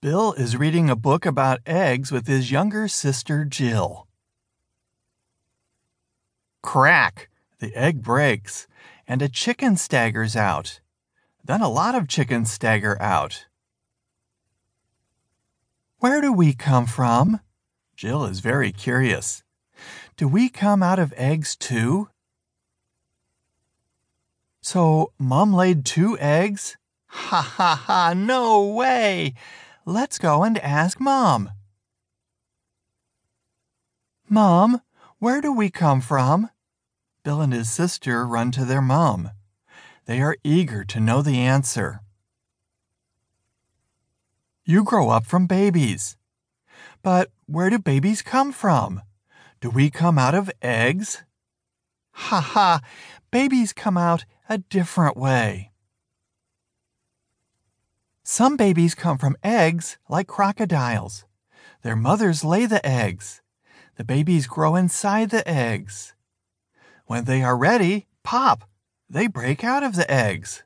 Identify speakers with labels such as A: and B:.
A: Bill is reading a book about eggs with his younger sister Jill. Crack! The egg breaks, and a chicken staggers out. Then a lot of chickens stagger out. Where do we come from? Jill is very curious. Do we come out of eggs too? So, Mum laid two eggs? Ha ha ha, no way! Let's go and ask Mom. Mom, where do we come from? Bill and his sister run to their mom. They are eager to know the answer. You grow up from babies. But where do babies come from? Do we come out of eggs? Ha ha! Babies come out a different way. Some babies come from eggs like crocodiles. Their mothers lay the eggs. The babies grow inside the eggs. When they are ready, pop! They break out of the eggs.